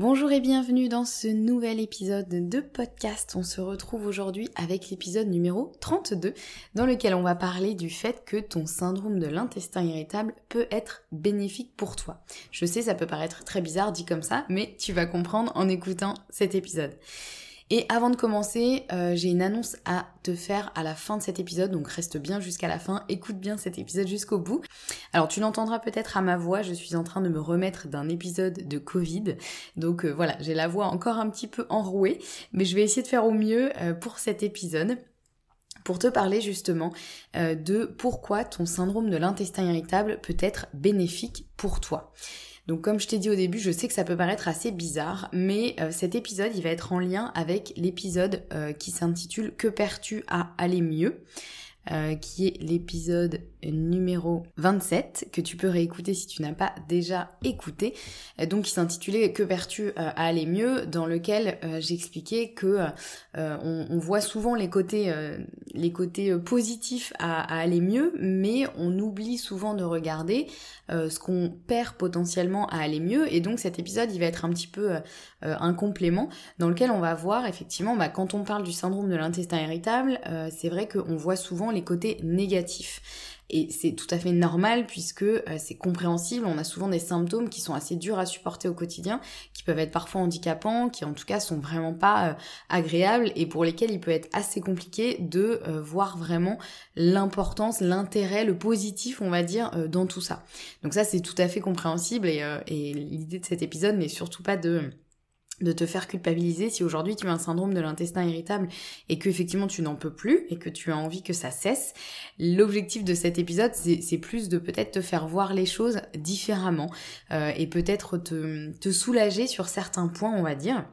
Bonjour et bienvenue dans ce nouvel épisode de podcast. On se retrouve aujourd'hui avec l'épisode numéro 32 dans lequel on va parler du fait que ton syndrome de l'intestin irritable peut être bénéfique pour toi. Je sais, ça peut paraître très bizarre dit comme ça, mais tu vas comprendre en écoutant cet épisode. Et avant de commencer, euh, j'ai une annonce à te faire à la fin de cet épisode, donc reste bien jusqu'à la fin, écoute bien cet épisode jusqu'au bout. Alors tu l'entendras peut-être à ma voix, je suis en train de me remettre d'un épisode de Covid, donc euh, voilà, j'ai la voix encore un petit peu enrouée, mais je vais essayer de faire au mieux euh, pour cet épisode pour te parler justement de pourquoi ton syndrome de l'intestin irritable peut être bénéfique pour toi. Donc comme je t'ai dit au début, je sais que ça peut paraître assez bizarre, mais euh, cet épisode, il va être en lien avec l'épisode euh, qui s'intitule Que perds-tu à aller mieux? Euh, qui est l'épisode numéro 27 que tu peux réécouter si tu n'as pas déjà écouté. Euh, donc qui s'intitulait Que perds-tu euh, à aller mieux dans lequel j'expliquais que on, voit souvent les côtés les côtés positifs à, à, aller mieux, mais on oublie souvent de regarder ce qu'on perd potentiellement à aller mieux. Et donc cet épisode, il va être un petit peu un complément dans lequel on va voir effectivement, bah, quand on parle du syndrome de l'intestin irritable, c'est vrai qu'on voit souvent les côtés négatifs. Et c'est tout à fait normal puisque euh, c'est compréhensible. On a souvent des symptômes qui sont assez durs à supporter au quotidien, qui peuvent être parfois handicapants, qui en tout cas sont vraiment pas euh, agréables et pour lesquels il peut être assez compliqué de euh, voir vraiment l'importance, l'intérêt, le positif, on va dire, dans tout ça. Donc ça, c'est tout à fait compréhensible et, et l'idée de cet épisode n'est surtout pas de de te faire culpabiliser si aujourd'hui tu as un syndrome de l'intestin irritable et que effectivement tu n'en peux plus et que tu as envie que ça cesse. L'objectif de cet épisode c'est plus de peut-être te faire voir les choses différemment euh, et peut-être te, te soulager sur certains points on va dire.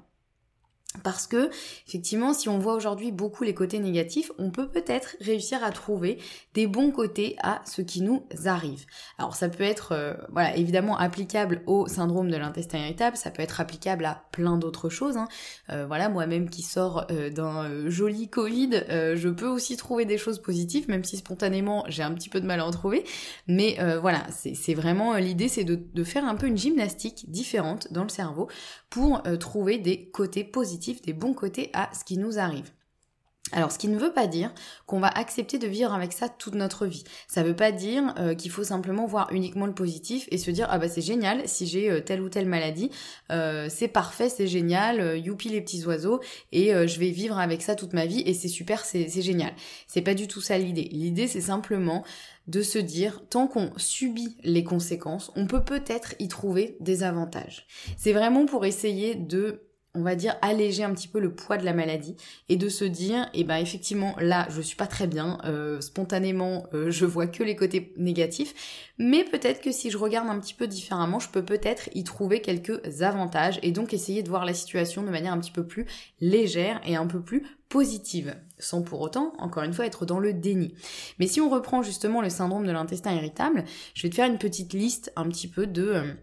Parce que, effectivement, si on voit aujourd'hui beaucoup les côtés négatifs, on peut peut-être réussir à trouver des bons côtés à ce qui nous arrive. Alors ça peut être, euh, voilà, évidemment applicable au syndrome de l'intestin irritable, ça peut être applicable à plein d'autres choses. Hein. Euh, voilà, moi-même qui sors euh, d'un joli Covid, je peux aussi trouver des choses positives, même si spontanément j'ai un petit peu de mal à en trouver. Mais voilà, c'est vraiment l'idée, c'est de, de faire un peu une gymnastique différente dans le cerveau pour trouver des côtés positifs des bons côtés à ce qui nous arrive. Alors, ce qui ne veut pas dire qu'on va accepter de vivre avec ça toute notre vie. Ça veut pas dire euh, qu'il faut simplement voir uniquement le positif et se dire ah bah c'est génial si j'ai euh, telle ou telle maladie, euh, c'est parfait, c'est génial, youpi les petits oiseaux et je vais vivre avec ça toute ma vie et c'est super, c'est génial. C'est pas du tout ça l'idée. L'idée c'est simplement de se dire tant qu'on subit les conséquences, on peut peut-être y trouver des avantages. C'est vraiment pour essayer de on va dire, alléger un petit peu le poids de la maladie et de se dire, eh ben effectivement, là, je suis pas très bien, euh, spontanément, euh, je vois que les côtés négatifs, mais peut-être que si je regarde un petit peu différemment, je peux peut-être y trouver quelques avantages et donc essayer de voir la situation de manière un petit peu plus légère et un peu plus positive, sans pour autant, encore une fois, être dans le déni. Mais si on reprend justement le syndrome de l'intestin irritable, je vais te faire une petite liste un petit peu de... Euh,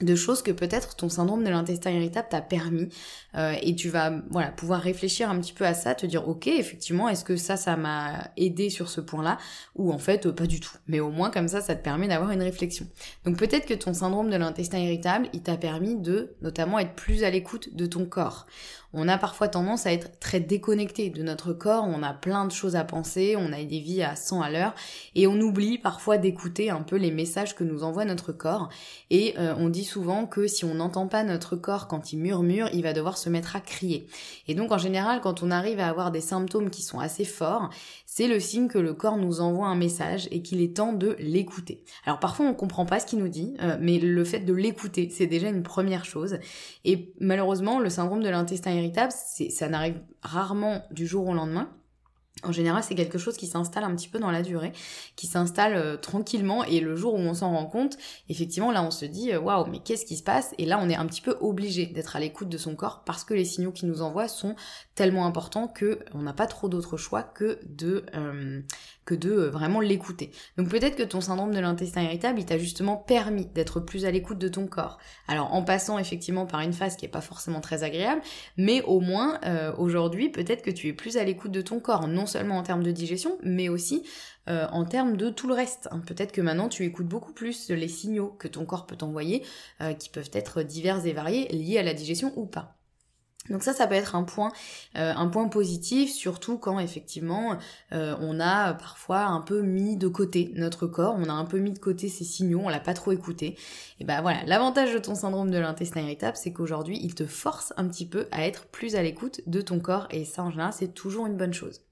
de choses que peut-être ton syndrome de l'intestin irritable t'a permis. Euh, et tu vas voilà pouvoir réfléchir un petit peu à ça te dire ok effectivement est-ce que ça ça m'a aidé sur ce point-là? Ou en fait pas du tout. Mais au moins comme ça ça te permet d'avoir une réflexion. Donc peut-être que ton syndrome de l'intestin irritable il t'a permis de notamment être plus à l'écoute de ton corps. On a parfois tendance à être très déconnecté de notre corps, on a plein de choses à penser, on a des vies à 100 à l'heure, et on oublie parfois d'écouter un peu les messages que nous envoie notre corps, et euh, on dit souvent que si on n'entend pas notre corps quand il murmure, il va devoir se mettre à crier. Et donc en général, quand on arrive à avoir des symptômes qui sont assez forts, c'est le signe que le corps nous envoie un message et qu'il est temps de l'écouter. Alors parfois on comprend pas ce qu'il nous dit, euh, mais le fait de l'écouter, c'est déjà une première chose. Et malheureusement, le syndrome de l'intestin irritable, ça n'arrive rarement du jour au lendemain. En général, c'est quelque chose qui s'installe un petit peu dans la durée, qui s'installe euh, tranquillement. Et le jour où on s'en rend compte, effectivement, là on se dit euh, waouh, mais qu'est-ce qui se passe? Et là, on est un petit peu obligé d'être à l'écoute de son corps parce que les signaux qu'il nous envoie sont tellement importants que on n'a pas trop d'autre choix que de euh, que de vraiment l'écouter. Donc peut-être que ton syndrome de l'intestin irritable, il t'a justement permis d'être plus à l'écoute de ton corps. Alors en passant effectivement par une phase qui est pas forcément très agréable, mais au moins aujourd'hui, peut-être que tu es plus à l'écoute de ton corps, non seulement en termes de digestion, mais aussi euh, en termes de tout le reste. Hein. Peut-être que maintenant tu écoutes beaucoup plus les signaux que ton corps peut t'envoyer, euh, qui peuvent être divers et variés, liés à la digestion ou pas. Donc ça, ça peut être un point, euh, un point positif, surtout quand effectivement on a parfois un peu mis de côté notre corps, on a un peu mis de côté ces signaux, on l'a pas trop écouté. Et ben voilà, l'avantage de ton syndrome de l'intestin irritable, c'est qu'aujourd'hui il te force un petit peu à être plus à l'écoute de ton corps, et ça en général c'est toujours une bonne chose.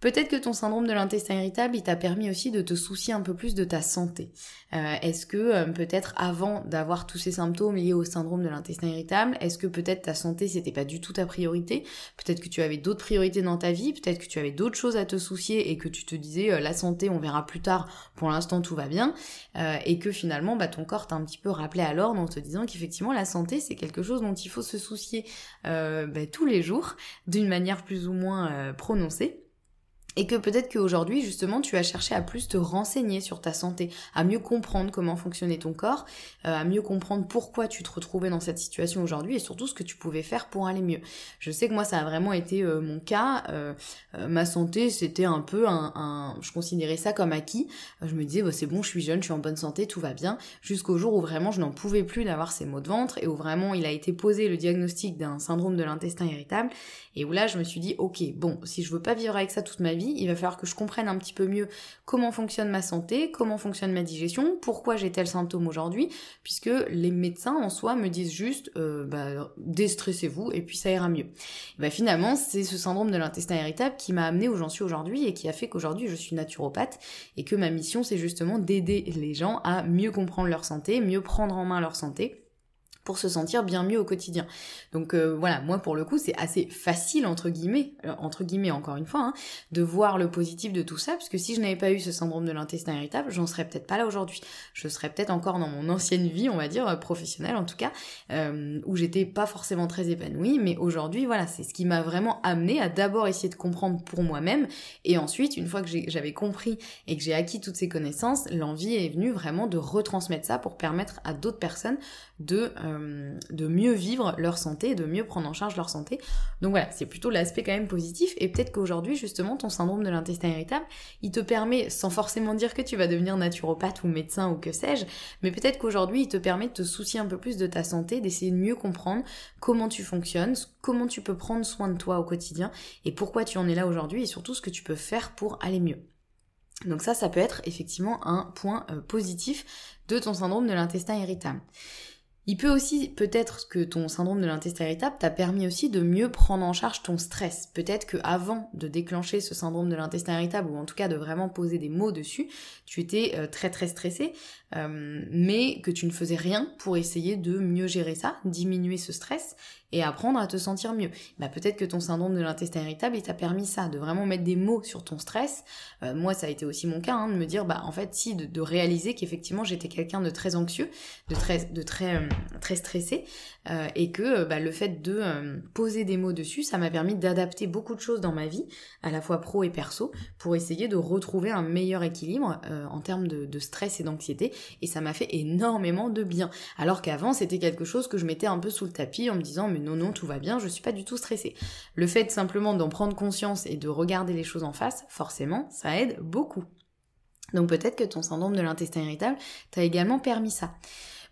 Peut-être que ton syndrome de l'intestin irritable, il t'a permis aussi de te soucier un peu plus de ta santé. Euh, est-ce que euh, peut-être avant d'avoir tous ces symptômes liés au syndrome de l'intestin irritable, est-ce que peut-être ta santé c'était pas du tout ta priorité? Peut-être que tu avais d'autres priorités dans ta vie, peut-être que tu avais d'autres choses à te soucier et que tu te disais euh, la santé on verra plus tard, pour l'instant tout va bien, et que finalement bah, ton corps t'a un petit peu rappelé à l'ordre en te disant qu'effectivement la santé c'est quelque chose dont il faut se soucier bah, tous les jours d'une manière plus ou moins prononcée. Et que peut-être qu'aujourd'hui, justement, tu as cherché à plus te renseigner sur ta santé, à mieux comprendre comment fonctionnait ton corps, euh, à mieux comprendre pourquoi tu te retrouvais dans cette situation aujourd'hui et surtout ce que tu pouvais faire pour aller mieux. Je sais que moi, ça a vraiment été euh, mon cas. Euh, ma santé, c'était un peu un, Je considérais ça comme acquis. je me disais, bah, c'est bon, je suis jeune, je suis en bonne santé, tout va bien. Jusqu'au jour où vraiment je n'en pouvais plus d'avoir ces maux de ventre et où vraiment il a été posé le diagnostic d'un syndrome de l'intestin irritable et où là, je me suis dit, ok, bon, si je veux pas vivre avec ça toute ma vie, il va falloir que je comprenne un petit peu mieux comment fonctionne ma santé, comment fonctionne ma digestion, pourquoi j'ai tel symptôme aujourd'hui, puisque les médecins en soi me disent juste euh, bah, déstressez-vous et puis ça ira mieux. bah, finalement, c'est ce syndrome de l'intestin irritable qui m'a amené où j'en suis aujourd'hui et qui a fait qu'aujourd'hui je suis naturopathe et que ma mission c'est justement d'aider les gens à mieux comprendre leur santé, mieux prendre en main leur santé pour se sentir bien mieux au quotidien. Donc euh, voilà, moi pour le coup c'est assez facile entre guillemets, euh, entre guillemets encore une fois, hein, de voir le positif de tout ça, parce que si je n'avais pas eu ce syndrome de l'intestin irritable, j'en serais peut-être pas là aujourd'hui. Je serais peut-être encore dans mon ancienne vie, on va dire, euh, professionnelle en tout cas, où j'étais pas forcément très épanouie, mais aujourd'hui voilà, c'est ce qui m'a vraiment amené à d'abord essayer de comprendre pour moi-même, et ensuite, une fois que j'avais compris et que j'ai acquis toutes ces connaissances, l'envie est venue vraiment de retransmettre ça pour permettre à d'autres personnes de euh, de mieux vivre leur santé, de mieux prendre en charge leur santé. Donc voilà, c'est plutôt l'aspect quand même positif. Et peut-être qu'aujourd'hui, justement, ton syndrome de l'intestin irritable, il te permet, sans forcément dire que tu vas devenir naturopathe ou médecin ou que sais-je, mais peut-être qu'aujourd'hui, il te permet de te soucier un peu plus de ta santé, d'essayer de mieux comprendre comment tu fonctionnes, comment tu peux prendre soin de toi au quotidien et pourquoi tu en es là aujourd'hui et surtout ce que tu peux faire pour aller mieux. Donc ça, ça peut être effectivement un point euh, positif de ton syndrome de l'intestin irritable. Il peut aussi, peut-être que ton syndrome de l'intestin irritable t'a permis aussi de mieux prendre en charge ton stress. Peut-être que avant de déclencher ce syndrome de l'intestin irritable, ou en tout cas de vraiment poser des mots dessus, tu étais euh, très très stressé, euh, mais que tu ne faisais rien pour essayer de mieux gérer ça, diminuer ce stress et apprendre à te sentir mieux. Bah, peut-être que ton syndrome de l'intestin irritable, il t'a permis ça, de vraiment mettre des mots sur ton stress. Euh, moi, ça a été aussi mon cas, hein, de me dire, bah en fait, si, de, réaliser qu'effectivement j'étais quelqu'un de très anxieux, de très, de très, euh, très stressé, euh, et que bah, le fait de poser des mots dessus, ça m'a permis d'adapter beaucoup de choses dans ma vie, à la fois pro et perso, pour essayer de retrouver un meilleur équilibre en termes de, de stress et d'anxiété, et ça m'a fait énormément de bien. Alors qu'avant, c'était quelque chose que je mettais un peu sous le tapis en me disant, mais non, non, tout va bien, je suis pas du tout stressée. Le fait simplement d'en prendre conscience et de regarder les choses en face, forcément, ça aide beaucoup. Donc peut-être que ton syndrome de l'intestin irritable t'a également permis ça.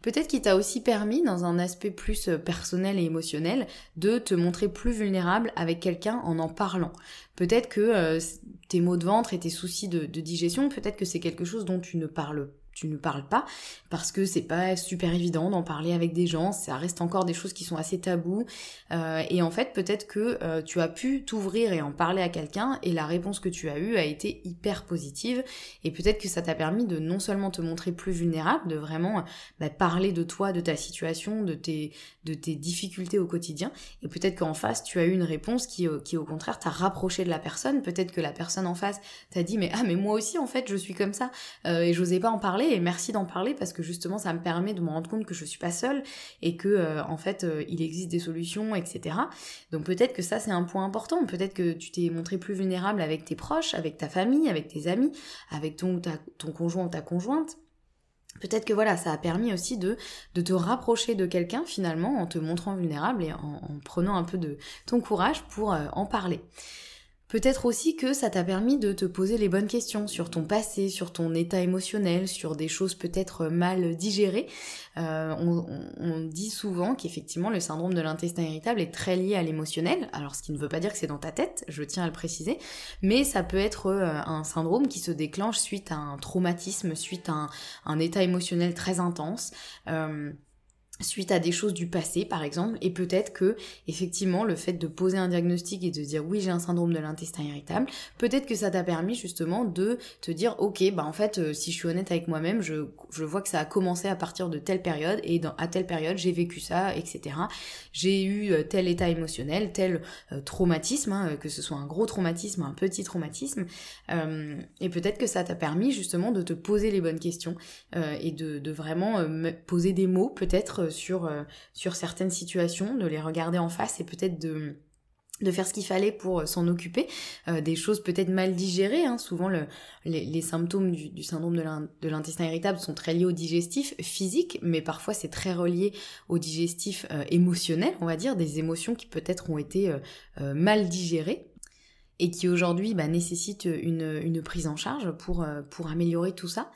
Peut-être qu'il t'a aussi permis, dans un aspect plus euh, personnel et émotionnel, de te montrer plus vulnérable avec quelqu'un en en parlant. Peut-être que euh, tes maux de ventre et tes soucis de, de digestion, peut-être que c'est quelque chose dont tu ne parles tu ne parles pas parce que c'est pas super évident d'en parler avec des gens, ça reste encore des choses qui sont assez tabous euh, et en fait peut-être que euh, tu as pu t'ouvrir et en parler à quelqu'un et la réponse que tu as eue a été hyper positive. Et peut-être que ça t'a permis de non seulement te montrer plus vulnérable, de vraiment bah, parler de toi, de ta situation, de tes, de tes difficultés au quotidien. Et peut-être qu'en face tu as eu une réponse qui, qui au contraire t'a rapproché de la personne, peut-être que la personne en face t'a dit mais ah mais moi aussi en fait je suis comme ça euh, et j'osais pas en parler et merci d'en parler parce que justement ça me permet de me rendre compte que je suis pas seule et que euh, en fait euh, il existe des solutions, etc. Donc peut-être que ça c'est un point important, peut-être que tu t'es montré plus vulnérable avec tes proches, avec ta famille, avec tes amis, avec ton, conjoint ou ta conjointe. Peut-être que voilà, ça a permis aussi de, de te rapprocher de quelqu'un finalement en te montrant vulnérable et en, prenant un peu de ton courage pour euh, en parler. Peut-être aussi que ça t'a permis de te poser les bonnes questions sur ton passé, sur ton état émotionnel, sur des choses peut-être mal digérées. Euh, on, dit souvent qu'effectivement le syndrome de l'intestin irritable est très lié à l'émotionnel. Alors ce qui ne veut pas dire que c'est dans ta tête, je tiens à le préciser, mais ça peut être euh, un syndrome qui se déclenche suite à un traumatisme, suite à un, état émotionnel très intense. Euh, suite à des choses du passé par exemple et peut-être que effectivement le fait de poser un diagnostic et de dire oui j'ai un syndrome de l'intestin irritable peut-être que ça t'a permis justement de te dire ok bah en fait euh, si je suis honnête avec moi-même je, je vois que ça a commencé à partir de telle période et à telle période j'ai vécu ça etc j'ai eu euh, tel état émotionnel tel euh, traumatisme hein, que ce soit un gros traumatisme un petit traumatisme et peut-être que ça t'a permis justement de te poser les bonnes questions et de, de vraiment poser des mots peut-être sur, euh, sur certaines situations, de les regarder en face et peut-être de faire ce qu'il fallait pour euh, s'en occuper, euh, des choses peut-être mal digérées. Hein. Souvent, le, les, symptômes du, syndrome de l'intestin irritable sont très liés au digestif physique, mais parfois c'est très relié au digestif émotionnel, on va dire, des émotions qui peut-être ont été mal digérées et qui aujourd'hui bah, nécessite une, une, prise en charge pour, euh, pour améliorer tout ça.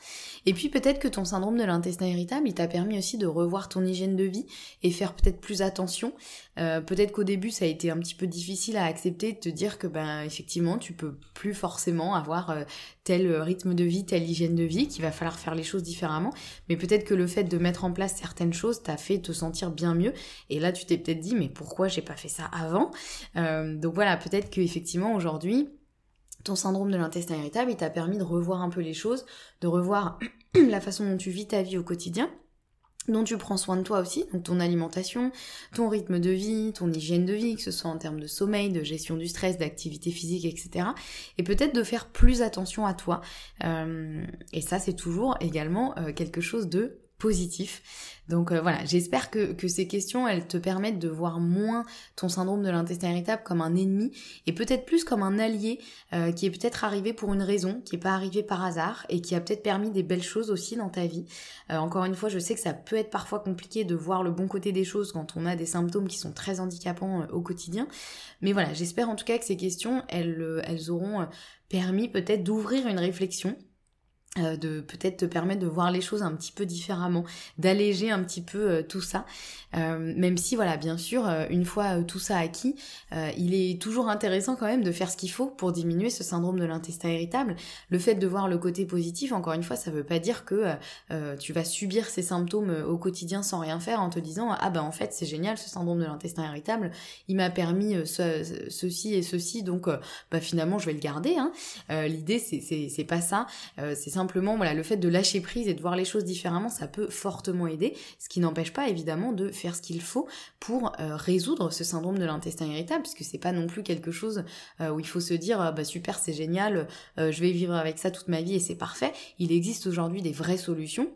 Et puis peut-être que ton syndrome de l'intestin irritable, il t'a permis aussi de revoir ton hygiène de vie et faire peut-être plus attention. Euh, peut-être qu'au début, ça a été un petit peu difficile à accepter de te dire que ben effectivement, tu peux plus forcément avoir euh, tel rythme de vie, telle hygiène de vie, qu'il va falloir faire les choses différemment. Mais peut-être que le fait de mettre en place certaines choses t'a fait te sentir bien mieux. Et là, tu t'es peut-être dit, mais pourquoi j'ai pas fait ça avant? Donc voilà, peut-être que effectivement aujourd'hui aujourd'hui, ton syndrome de l'intestin irritable, il t'a permis de revoir un peu les choses, de revoir la façon dont tu vis ta vie au quotidien, dont tu prends soin de toi aussi, donc ton alimentation, ton rythme de vie, ton hygiène de vie, que ce soit en termes de sommeil, de gestion du stress, d'activité physique, etc. Et peut-être de faire plus attention à toi. Euh, et ça, c'est toujours également euh, quelque chose de positif. Donc euh, voilà, j'espère que, ces questions, elles te permettent de voir moins ton syndrome de l'intestin irritable comme un ennemi et peut-être plus comme un allié euh, qui est peut-être arrivé pour une raison, qui n'est pas arrivé par hasard et qui a peut-être permis des belles choses aussi dans ta vie. Euh, encore une fois, je sais que ça peut être parfois compliqué de voir le bon côté des choses quand on a des symptômes qui sont très handicapants au quotidien. Mais voilà, j'espère en tout cas que ces questions, elles, elles auront permis peut-être d'ouvrir une réflexion de peut-être te permettre de voir les choses un petit peu différemment, d'alléger un petit peu euh, tout ça. Euh, même si voilà, bien sûr, une fois tout ça acquis, il est toujours intéressant quand même de faire ce qu'il faut pour diminuer ce syndrome de l'intestin irritable. Le fait de voir le côté positif, encore une fois, ça veut pas dire que tu vas subir ces symptômes au quotidien sans rien faire en te disant ah ben en fait c'est génial ce syndrome de l'intestin irritable, il m'a permis ceci et ceci donc bah finalement je vais le garder. Hein. L'idée c'est c'est pas ça, c'est simplement, voilà, le fait de lâcher prise et de voir les choses différemment, ça peut fortement aider, ce qui n'empêche pas évidemment de faire ce qu'il faut pour euh, résoudre ce syndrome de l'intestin irritable, puisque c'est pas non plus quelque chose euh, où il faut se dire, ah, bah super, c'est génial, euh, je vais vivre avec ça toute ma vie et c'est parfait. Il existe aujourd'hui des vraies solutions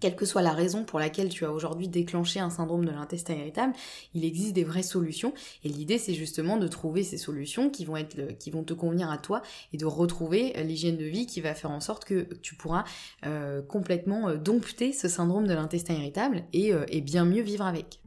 quelle que soit la raison pour laquelle tu as aujourd'hui déclenché un syndrome de l'intestin irritable, il existe des vraies solutions et l'idée c'est justement de trouver ces solutions qui vont être qui vont te convenir à toi et de retrouver euh, l'hygiène de vie qui va faire en sorte que tu pourras euh, complètement euh, dompter ce syndrome de l'intestin irritable et, et bien mieux vivre avec.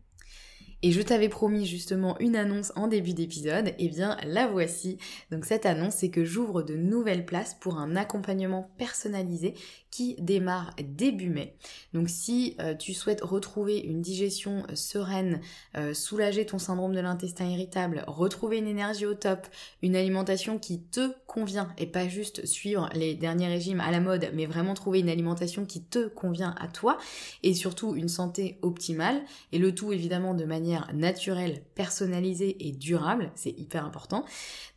Et je t'avais promis justement une annonce en début d'épisode, et eh bien la voici. Donc cette annonce, c'est que j'ouvre de nouvelles places pour un accompagnement personnalisé qui démarre début mai. Donc si euh, tu souhaites retrouver une digestion euh, sereine, euh, soulager ton syndrome de l'intestin irritable, retrouver une énergie au top, une alimentation qui te convient et pas juste suivre les derniers régimes à la mode, mais vraiment trouver une alimentation qui te convient à toi et surtout une santé optimale et le tout évidemment de manière naturelle, personnalisée et durable, c'est hyper important.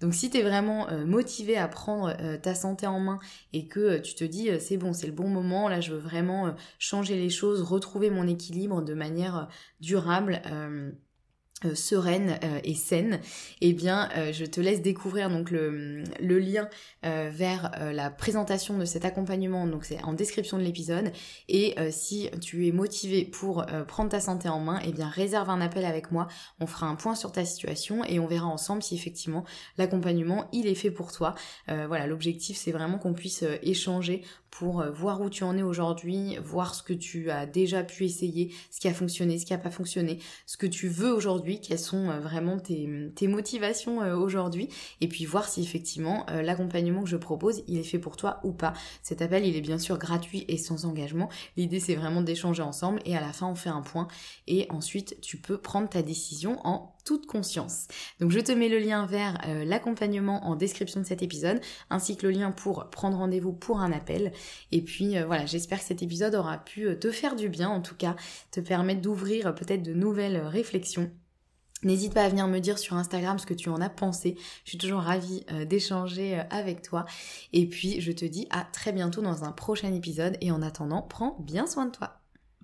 Donc si tu es vraiment motivé à prendre ta santé en main et que tu te dis c'est bon, c'est le bon moment, là je veux vraiment euh, changer les choses, retrouver mon équilibre de manière euh, durable. Euh, euh, sereine euh, et saine, eh bien euh, je te laisse découvrir donc le, lien vers la présentation de cet accompagnement, donc c'est en description de l'épisode. Et si tu es motivé pour prendre ta santé en main, eh bien réserve un appel avec moi, on fera un point sur ta situation et on verra ensemble si effectivement l'accompagnement il est fait pour toi. voilà, l'objectif c'est vraiment qu'on puisse échanger pour voir où tu en es aujourd'hui, voir ce que tu as déjà pu essayer, ce qui a fonctionné, ce qui n'a pas fonctionné, ce que tu veux aujourd'hui quelles sont euh, vraiment tes, motivations euh, aujourd'hui, et puis voir si effectivement euh, l'accompagnement que je propose, il est fait pour toi ou pas. Cet appel, il est bien sûr gratuit et sans engagement. L'idée, c'est vraiment d'échanger ensemble, et à la fin, on fait un point, et ensuite, tu peux prendre ta décision en toute conscience. Donc je te mets le lien vers l'accompagnement en description de cet épisode, ainsi que le lien pour prendre rendez-vous pour un appel. Et puis voilà, j'espère que cet épisode aura pu te faire du bien, en tout cas te permettre d'ouvrir peut-être de nouvelles réflexions N'hésite pas à venir me dire sur Instagram ce que tu en as pensé. Je suis toujours ravie euh, d'échanger euh, avec toi. Et puis, je te dis à très bientôt dans un prochain épisode. Et en attendant, prends bien soin de toi.